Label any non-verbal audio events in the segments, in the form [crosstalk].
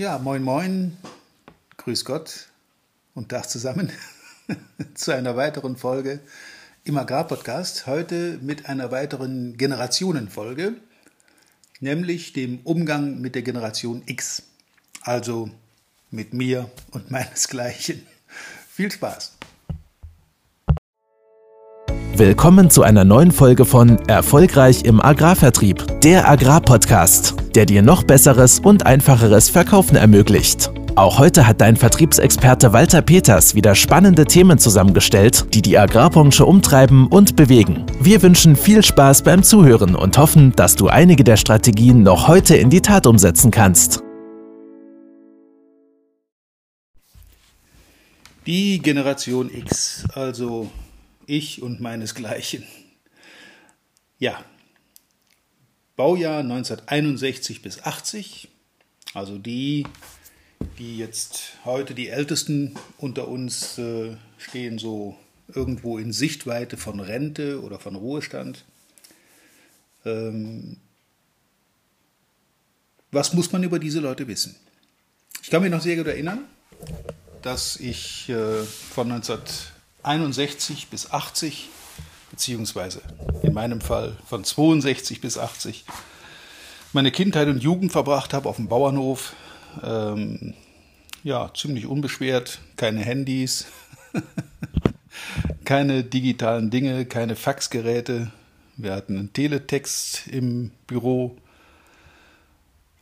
Ja, moin, moin, grüß Gott und Tag zusammen [laughs] zu einer weiteren Folge im Agrarpodcast. Heute mit einer weiteren Generationenfolge, nämlich dem Umgang mit der Generation X, also mit mir und [laughs] meinesgleichen. Viel Spaß! Willkommen zu einer neuen Folge von Erfolgreich im Agrarvertrieb, der Agrarpodcast, der dir noch besseres und einfacheres Verkaufen ermöglicht. Auch heute hat dein Vertriebsexperte Walter Peters wieder spannende Themen zusammengestellt, die die Agrarbranche umtreiben und bewegen. Wir wünschen viel Spaß beim Zuhören und hoffen, dass du einige der Strategien noch heute in die Tat umsetzen kannst. Die Generation X, also ich und meinesgleichen. Ja, Baujahr 1961 bis 80, also die, die jetzt heute die Ältesten unter uns äh, stehen, so irgendwo in Sichtweite von Rente oder von Ruhestand. Ähm, was muss man über diese Leute wissen? Ich kann mich noch sehr gut erinnern, dass ich äh, von 19 61 bis 80, beziehungsweise in meinem Fall von 62 bis 80, meine Kindheit und Jugend verbracht habe auf dem Bauernhof. Ähm, ja, ziemlich unbeschwert, keine Handys, [laughs] keine digitalen Dinge, keine Faxgeräte. Wir hatten einen Teletext im Büro.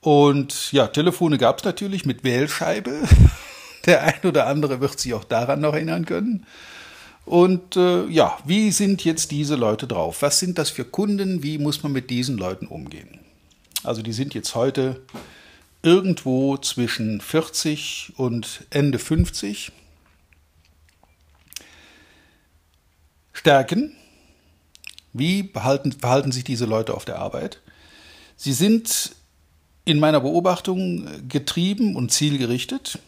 Und ja, Telefone gab es natürlich mit Wählscheibe. [laughs] Der ein oder andere wird sich auch daran noch erinnern können. Und äh, ja, wie sind jetzt diese Leute drauf? Was sind das für Kunden? Wie muss man mit diesen Leuten umgehen? Also die sind jetzt heute irgendwo zwischen 40 und Ende 50. Stärken. Wie behalten, verhalten sich diese Leute auf der Arbeit? Sie sind in meiner Beobachtung getrieben und zielgerichtet.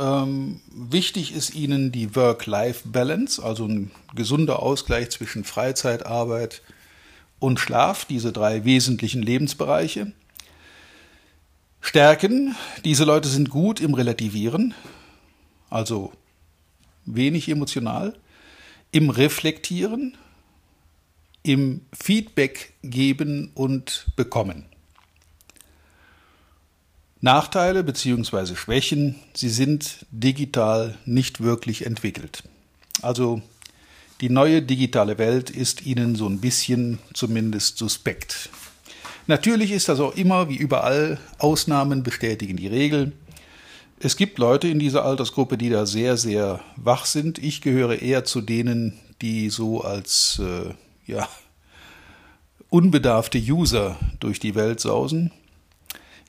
Ähm, wichtig ist Ihnen die Work-Life-Balance, also ein gesunder Ausgleich zwischen Freizeit, Arbeit und Schlaf, diese drei wesentlichen Lebensbereiche. Stärken, diese Leute sind gut im Relativieren, also wenig emotional, im Reflektieren, im Feedback geben und bekommen. Nachteile bzw. Schwächen, sie sind digital nicht wirklich entwickelt. Also die neue digitale Welt ist ihnen so ein bisschen zumindest suspekt. Natürlich ist das auch immer, wie überall, Ausnahmen bestätigen die Regel. Es gibt Leute in dieser Altersgruppe, die da sehr, sehr wach sind. Ich gehöre eher zu denen, die so als äh, ja, unbedarfte User durch die Welt sausen.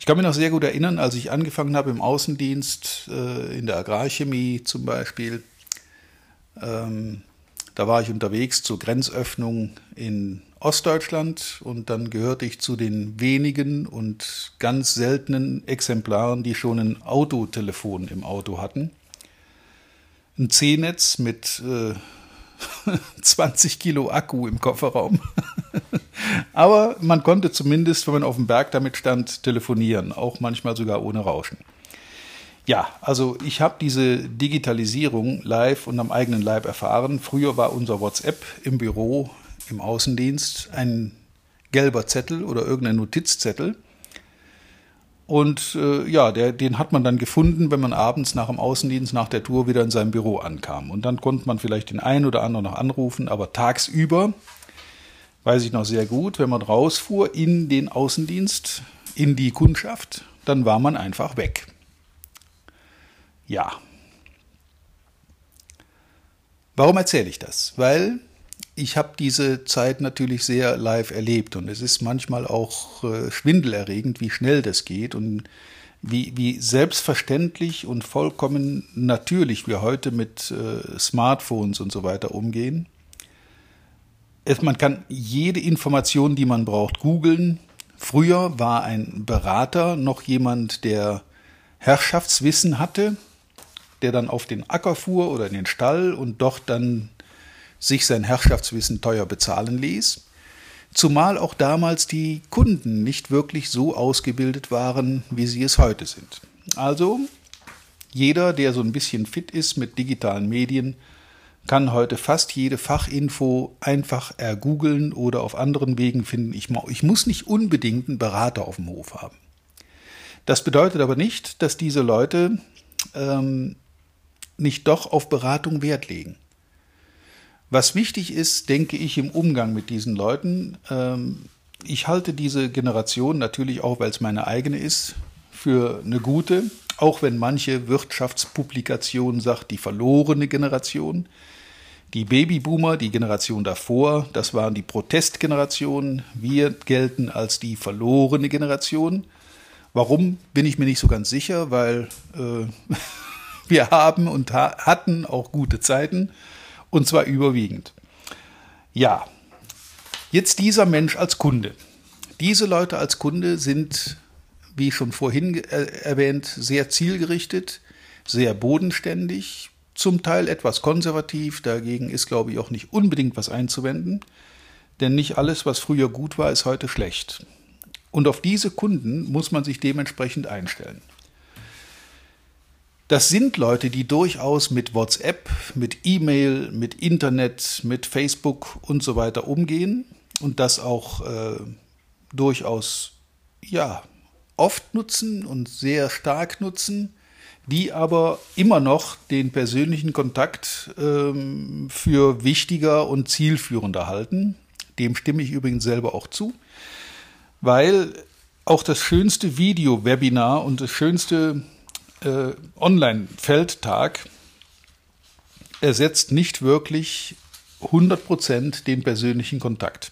Ich kann mich noch sehr gut erinnern, als ich angefangen habe im Außendienst, äh, in der Agrarchemie zum Beispiel. Ähm, da war ich unterwegs zur Grenzöffnung in Ostdeutschland und dann gehörte ich zu den wenigen und ganz seltenen Exemplaren, die schon ein Autotelefon im Auto hatten. Ein C-Netz mit äh, [laughs] 20 Kilo Akku im Kofferraum. [laughs] Aber man konnte zumindest, wenn man auf dem Berg damit stand, telefonieren, auch manchmal sogar ohne Rauschen. Ja, also ich habe diese Digitalisierung live und am eigenen Leib erfahren. Früher war unser WhatsApp im Büro, im Außendienst ein gelber Zettel oder irgendein Notizzettel. Und äh, ja, der, den hat man dann gefunden, wenn man abends nach dem Außendienst, nach der Tour wieder in seinem Büro ankam. Und dann konnte man vielleicht den einen oder anderen noch anrufen, aber tagsüber, weiß ich noch sehr gut, wenn man rausfuhr in den Außendienst, in die Kundschaft, dann war man einfach weg. Ja. Warum erzähle ich das? Weil ich habe diese Zeit natürlich sehr live erlebt und es ist manchmal auch äh, schwindelerregend, wie schnell das geht und wie, wie selbstverständlich und vollkommen natürlich wir heute mit äh, Smartphones und so weiter umgehen. Es, man kann jede Information, die man braucht, googeln. Früher war ein Berater noch jemand, der Herrschaftswissen hatte, der dann auf den Acker fuhr oder in den Stall und dort dann sich sein Herrschaftswissen teuer bezahlen ließ, zumal auch damals die Kunden nicht wirklich so ausgebildet waren, wie sie es heute sind. Also jeder, der so ein bisschen fit ist mit digitalen Medien, kann heute fast jede Fachinfo einfach ergoogeln oder auf anderen Wegen finden. Ich, ich muss nicht unbedingt einen Berater auf dem Hof haben. Das bedeutet aber nicht, dass diese Leute ähm, nicht doch auf Beratung Wert legen. Was wichtig ist, denke ich, im Umgang mit diesen Leuten, ähm, ich halte diese Generation natürlich auch, weil es meine eigene ist, für eine gute, auch wenn manche Wirtschaftspublikation sagt, die verlorene Generation. Die Babyboomer, die Generation davor, das waren die Protestgenerationen. Wir gelten als die verlorene Generation. Warum bin ich mir nicht so ganz sicher, weil äh, [laughs] wir haben und ha hatten auch gute Zeiten und zwar überwiegend. Ja, jetzt dieser Mensch als Kunde. Diese Leute als Kunde sind, wie schon vorhin äh, erwähnt, sehr zielgerichtet, sehr bodenständig, zum Teil etwas konservativ. Dagegen ist, glaube ich, auch nicht unbedingt was einzuwenden, denn nicht alles, was früher gut war, ist heute schlecht. Und auf diese Kunden muss man sich dementsprechend einstellen. Das sind Leute, die durchaus mit WhatsApp, mit E-Mail, mit Internet, mit Facebook und so weiter umgehen und das auch äh, durchaus ja oft nutzen und sehr stark nutzen, die aber immer noch den persönlichen Kontakt ähm, für wichtiger und zielführender halten. Dem stimme ich übrigens selber auch zu, weil auch das schönste Video-Webinar und das schönste äh, Online-Feldtag ersetzt nicht wirklich 100% den persönlichen Kontakt.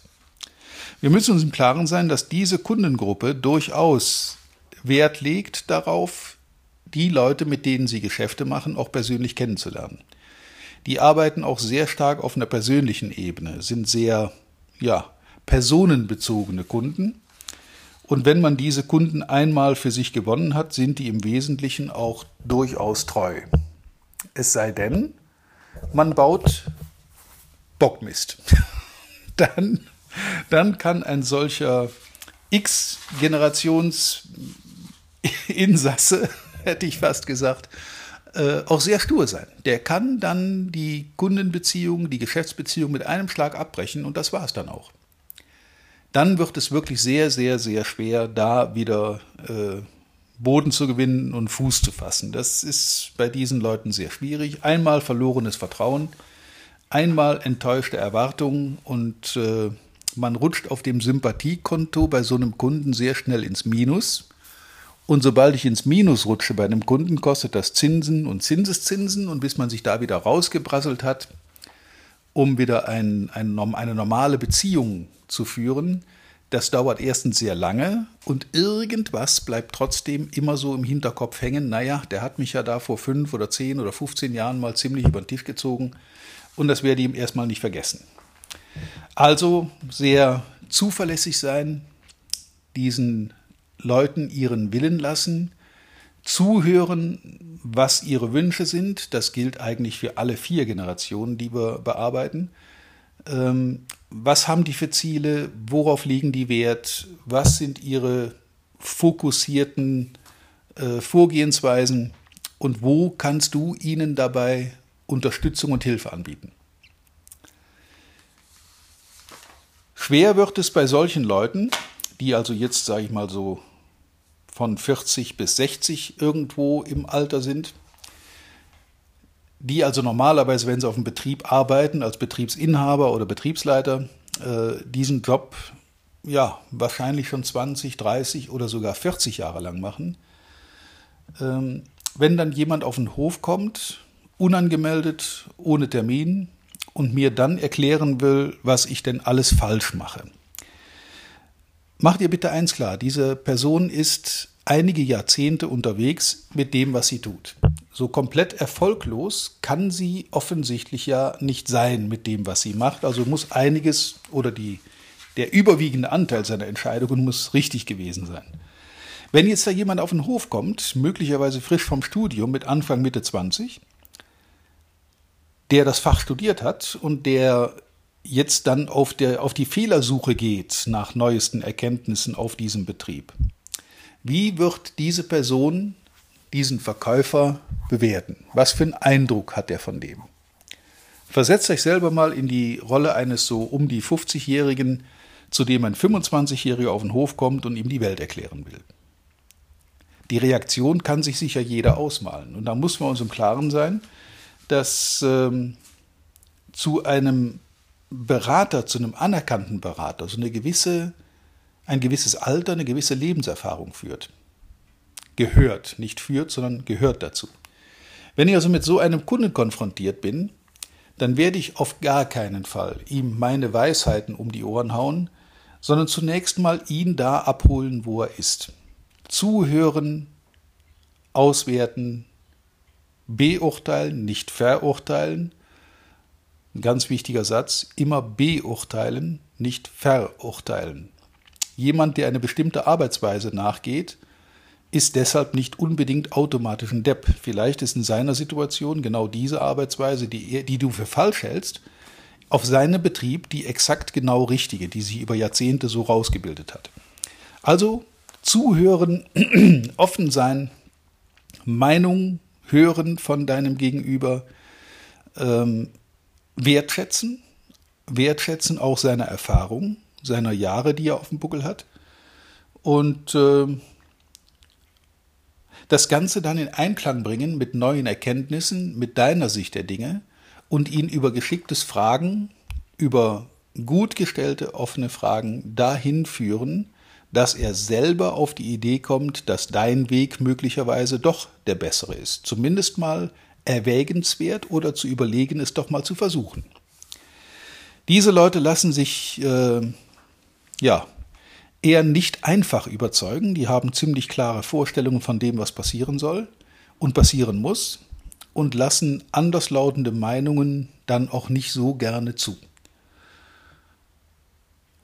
Wir müssen uns im Klaren sein, dass diese Kundengruppe durchaus Wert legt darauf, die Leute, mit denen sie Geschäfte machen, auch persönlich kennenzulernen. Die arbeiten auch sehr stark auf einer persönlichen Ebene, sind sehr, ja, personenbezogene Kunden und wenn man diese Kunden einmal für sich gewonnen hat, sind die im Wesentlichen auch durchaus treu. Es sei denn, man baut Bockmist. [laughs] dann, dann kann ein solcher X-Generations-Insasse, [laughs] hätte ich fast gesagt, äh, auch sehr stur sein. Der kann dann die Kundenbeziehung, die Geschäftsbeziehung mit einem Schlag abbrechen und das war es dann auch dann wird es wirklich sehr, sehr, sehr schwer, da wieder äh, Boden zu gewinnen und Fuß zu fassen. Das ist bei diesen Leuten sehr schwierig. Einmal verlorenes Vertrauen, einmal enttäuschte Erwartungen und äh, man rutscht auf dem Sympathiekonto bei so einem Kunden sehr schnell ins Minus. Und sobald ich ins Minus rutsche bei einem Kunden, kostet das Zinsen und Zinseszinsen. Und bis man sich da wieder rausgebrasselt hat, um wieder ein, ein, eine normale Beziehung zu führen, das dauert erstens sehr lange und irgendwas bleibt trotzdem immer so im Hinterkopf hängen. Naja, der hat mich ja da vor fünf oder zehn oder 15 Jahren mal ziemlich über den Tisch gezogen und das werde ich ihm erstmal nicht vergessen. Also sehr zuverlässig sein, diesen Leuten ihren Willen lassen, zuhören, was ihre Wünsche sind. Das gilt eigentlich für alle vier Generationen, die wir bearbeiten. Ähm, was haben die für Ziele, worauf liegen die Wert, was sind ihre fokussierten äh, Vorgehensweisen und wo kannst du ihnen dabei Unterstützung und Hilfe anbieten. Schwer wird es bei solchen Leuten, die also jetzt, sage ich mal so, von 40 bis 60 irgendwo im Alter sind, die also normalerweise, wenn sie auf dem Betrieb arbeiten, als Betriebsinhaber oder Betriebsleiter, äh, diesen Job ja wahrscheinlich schon 20, 30 oder sogar 40 Jahre lang machen. Ähm, wenn dann jemand auf den Hof kommt, unangemeldet, ohne Termin, und mir dann erklären will, was ich denn alles falsch mache. Macht ihr bitte eins klar, diese Person ist einige Jahrzehnte unterwegs mit dem, was sie tut so komplett erfolglos kann sie offensichtlich ja nicht sein mit dem, was sie macht. Also muss einiges oder die, der überwiegende Anteil seiner Entscheidungen muss richtig gewesen sein. Wenn jetzt da jemand auf den Hof kommt, möglicherweise frisch vom Studium mit Anfang, Mitte 20, der das Fach studiert hat und der jetzt dann auf, der, auf die Fehlersuche geht nach neuesten Erkenntnissen auf diesem Betrieb. Wie wird diese Person diesen Verkäufer bewerten? Was für einen Eindruck hat er von dem? Versetzt euch selber mal in die Rolle eines so um die 50-Jährigen, zu dem ein 25-Jähriger auf den Hof kommt und ihm die Welt erklären will. Die Reaktion kann sich sicher jeder ausmalen. Und da muss man uns im Klaren sein, dass ähm, zu einem Berater, zu einem anerkannten Berater, so eine gewisse, ein gewisses Alter, eine gewisse Lebenserfahrung führt. Gehört, nicht führt, sondern gehört dazu. Wenn ich also mit so einem Kunden konfrontiert bin, dann werde ich auf gar keinen Fall ihm meine Weisheiten um die Ohren hauen, sondern zunächst mal ihn da abholen, wo er ist. Zuhören, auswerten, beurteilen, nicht verurteilen. Ein ganz wichtiger Satz, immer beurteilen, nicht verurteilen. Jemand, der eine bestimmte Arbeitsweise nachgeht, ist deshalb nicht unbedingt automatisch ein Depp. Vielleicht ist in seiner Situation genau diese Arbeitsweise, die, er, die du für falsch hältst, auf seinem Betrieb die exakt genau richtige, die sich über Jahrzehnte so rausgebildet hat. Also zuhören, [clears throat] offen sein, Meinung hören von deinem Gegenüber, ähm, wertschätzen, wertschätzen auch seine Erfahrung, seiner Jahre, die er auf dem Buckel hat. Und äh, das Ganze dann in Einklang bringen mit neuen Erkenntnissen, mit deiner Sicht der Dinge und ihn über geschicktes Fragen, über gut gestellte offene Fragen dahin führen, dass er selber auf die Idee kommt, dass dein Weg möglicherweise doch der bessere ist. Zumindest mal erwägenswert oder zu überlegen, es doch mal zu versuchen. Diese Leute lassen sich äh, ja eher nicht einfach überzeugen. Die haben ziemlich klare Vorstellungen von dem, was passieren soll und passieren muss und lassen anderslautende Meinungen dann auch nicht so gerne zu.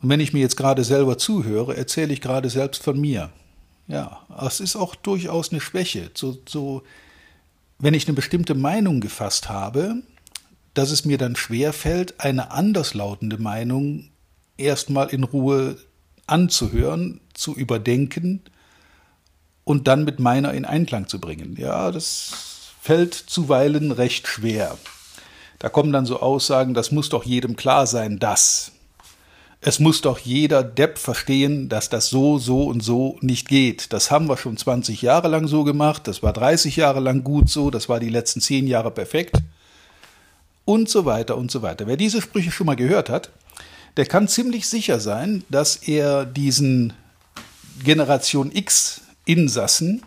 Und wenn ich mir jetzt gerade selber zuhöre, erzähle ich gerade selbst von mir. Ja, es ist auch durchaus eine Schwäche. So, so, wenn ich eine bestimmte Meinung gefasst habe, dass es mir dann schwerfällt, eine anderslautende Meinung erstmal in Ruhe anzuhören, zu überdenken und dann mit meiner in Einklang zu bringen. Ja, das fällt zuweilen recht schwer. Da kommen dann so Aussagen, das muss doch jedem klar sein, dass. Es muss doch jeder Depp verstehen, dass das so, so und so nicht geht. Das haben wir schon 20 Jahre lang so gemacht, das war 30 Jahre lang gut so, das war die letzten 10 Jahre perfekt. Und so weiter und so weiter. Wer diese Sprüche schon mal gehört hat, der kann ziemlich sicher sein, dass er diesen Generation X Insassen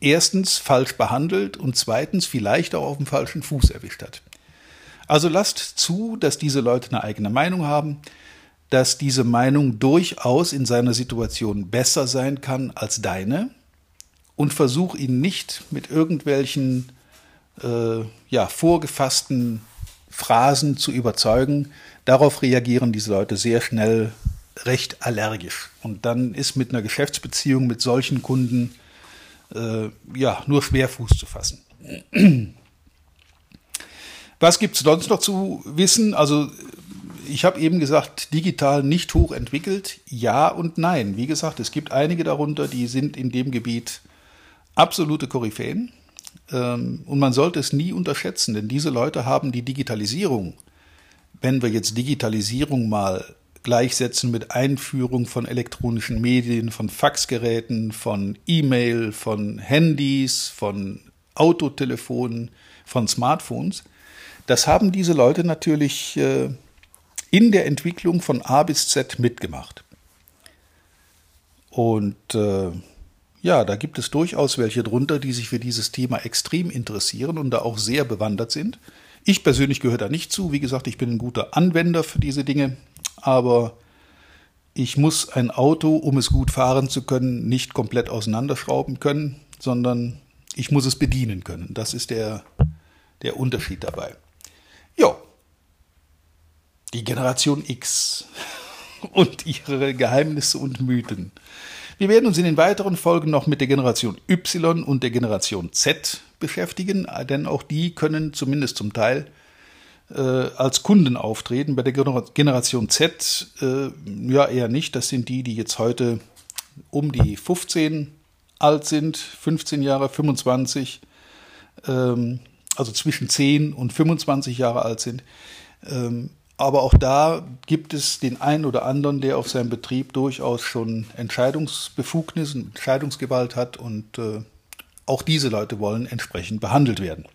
erstens falsch behandelt und zweitens vielleicht auch auf dem falschen Fuß erwischt hat. Also lasst zu, dass diese Leute eine eigene Meinung haben, dass diese Meinung durchaus in seiner Situation besser sein kann als deine und versuch ihn nicht mit irgendwelchen äh, ja, vorgefassten Phrasen zu überzeugen, Darauf reagieren diese Leute sehr schnell recht allergisch. Und dann ist mit einer Geschäftsbeziehung mit solchen Kunden äh, ja nur schwer Fuß zu fassen. [clears throat] Was gibt es sonst noch zu wissen? Also ich habe eben gesagt, digital nicht hochentwickelt. Ja und nein. Wie gesagt, es gibt einige darunter, die sind in dem Gebiet absolute Koryphäen. Ähm, und man sollte es nie unterschätzen, denn diese Leute haben die Digitalisierung wenn wir jetzt Digitalisierung mal gleichsetzen mit Einführung von elektronischen Medien, von Faxgeräten, von E-Mail, von Handys, von Autotelefonen, von Smartphones, das haben diese Leute natürlich äh, in der Entwicklung von A bis Z mitgemacht. Und äh, ja, da gibt es durchaus welche drunter, die sich für dieses Thema extrem interessieren und da auch sehr bewandert sind. Ich persönlich gehöre da nicht zu. Wie gesagt, ich bin ein guter Anwender für diese Dinge, aber ich muss ein Auto, um es gut fahren zu können, nicht komplett auseinanderschrauben können, sondern ich muss es bedienen können. Das ist der, der Unterschied dabei. Die Generation X [laughs] und ihre Geheimnisse und Mythen. Wir werden uns in den weiteren Folgen noch mit der Generation Y und der Generation Z beschäftigen, denn auch die können zumindest zum Teil äh, als Kunden auftreten. Bei der Generation Z äh, ja eher nicht. Das sind die, die jetzt heute um die 15 alt sind, 15 Jahre, 25, ähm, also zwischen 10 und 25 Jahre alt sind. Ähm, aber auch da gibt es den einen oder anderen, der auf seinem Betrieb durchaus schon Entscheidungsbefugnis und Entscheidungsgewalt hat und äh, auch diese Leute wollen entsprechend behandelt werden.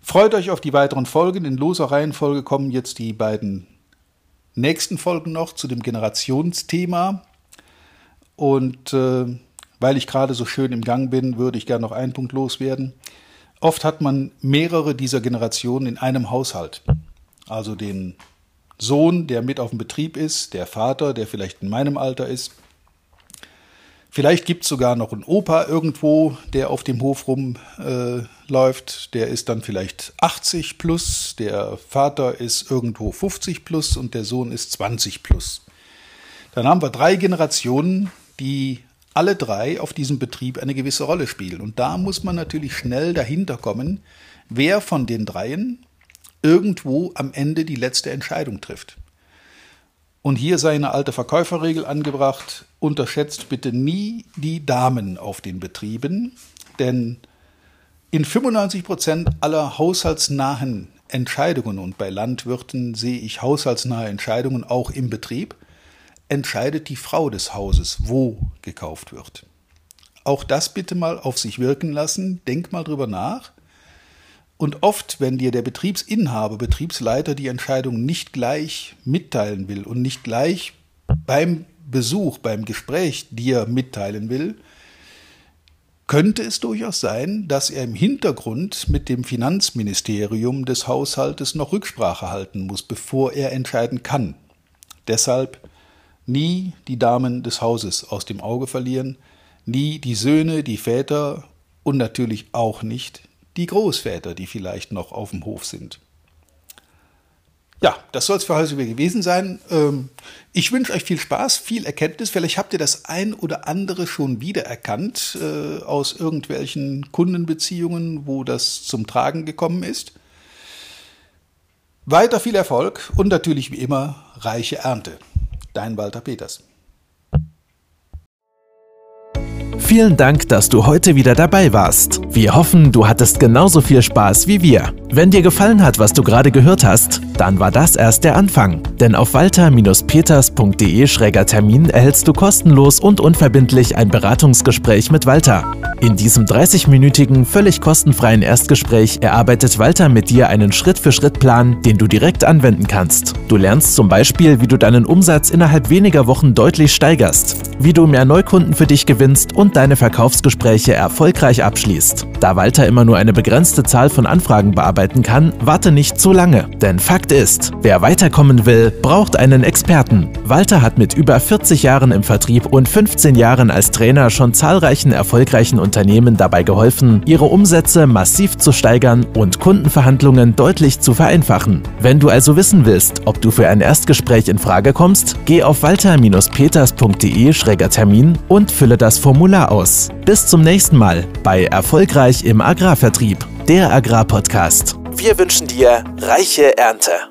Freut euch auf die weiteren Folgen. In loser Reihenfolge kommen jetzt die beiden nächsten Folgen noch zu dem Generationsthema. Und äh, weil ich gerade so schön im Gang bin, würde ich gerne noch einen Punkt loswerden. Oft hat man mehrere dieser Generationen in einem Haushalt. Also den Sohn, der mit auf dem Betrieb ist, der Vater, der vielleicht in meinem Alter ist. Vielleicht gibt es sogar noch einen Opa irgendwo, der auf dem Hof rumläuft. Äh, der ist dann vielleicht 80 plus, der Vater ist irgendwo 50 plus und der Sohn ist 20 plus. Dann haben wir drei Generationen, die alle drei auf diesem Betrieb eine gewisse Rolle spielen. Und da muss man natürlich schnell dahinter kommen, wer von den dreien irgendwo am Ende die letzte Entscheidung trifft. Und hier sei eine alte Verkäuferregel angebracht, unterschätzt bitte nie die Damen auf den Betrieben, denn in 95 Prozent aller haushaltsnahen Entscheidungen, und bei Landwirten sehe ich haushaltsnahe Entscheidungen auch im Betrieb, entscheidet die Frau des Hauses, wo gekauft wird. Auch das bitte mal auf sich wirken lassen, denk mal drüber nach. Und oft, wenn dir der Betriebsinhaber, Betriebsleiter die Entscheidung nicht gleich mitteilen will und nicht gleich beim Besuch, beim Gespräch dir mitteilen will, könnte es durchaus sein, dass er im Hintergrund mit dem Finanzministerium des Haushaltes noch Rücksprache halten muss, bevor er entscheiden kann. Deshalb nie die Damen des Hauses aus dem Auge verlieren, nie die Söhne, die Väter und natürlich auch nicht die Großväter, die vielleicht noch auf dem Hof sind. Ja, das soll es für heute gewesen sein. Ähm, ich wünsche euch viel Spaß, viel Erkenntnis. Vielleicht habt ihr das ein oder andere schon wiedererkannt äh, aus irgendwelchen Kundenbeziehungen, wo das zum Tragen gekommen ist. Weiter viel Erfolg und natürlich wie immer reiche Ernte. Dein Walter Peters. Vielen Dank, dass du heute wieder dabei warst. Wir hoffen, du hattest genauso viel Spaß wie wir. Wenn dir gefallen hat, was du gerade gehört hast, dann war das erst der Anfang. Denn auf walter-peters.de-termin erhältst du kostenlos und unverbindlich ein Beratungsgespräch mit Walter. In diesem 30-minütigen, völlig kostenfreien Erstgespräch erarbeitet Walter mit dir einen Schritt-für-Schritt-Plan, den du direkt anwenden kannst. Du lernst zum Beispiel, wie du deinen Umsatz innerhalb weniger Wochen deutlich steigerst, wie du mehr Neukunden für dich gewinnst und deine Verkaufsgespräche erfolgreich abschließt. Da Walter immer nur eine begrenzte Zahl von Anfragen bearbeiten kann, warte nicht zu lange. Denn Fakt ist, wer weiterkommen will, braucht einen Experten. Walter hat mit über 40 Jahren im Vertrieb und 15 Jahren als Trainer schon zahlreichen erfolgreichen Unternehmen dabei geholfen, ihre Umsätze massiv zu steigern und Kundenverhandlungen deutlich zu vereinfachen. Wenn du also wissen willst, ob du für ein Erstgespräch in Frage kommst, geh auf walter-peters.de-termin und fülle das Formular aus. Bis zum nächsten Mal bei Erfolgreich im Agrarvertrieb, der Agrarpodcast. Wir wünschen dir reiche Ernte.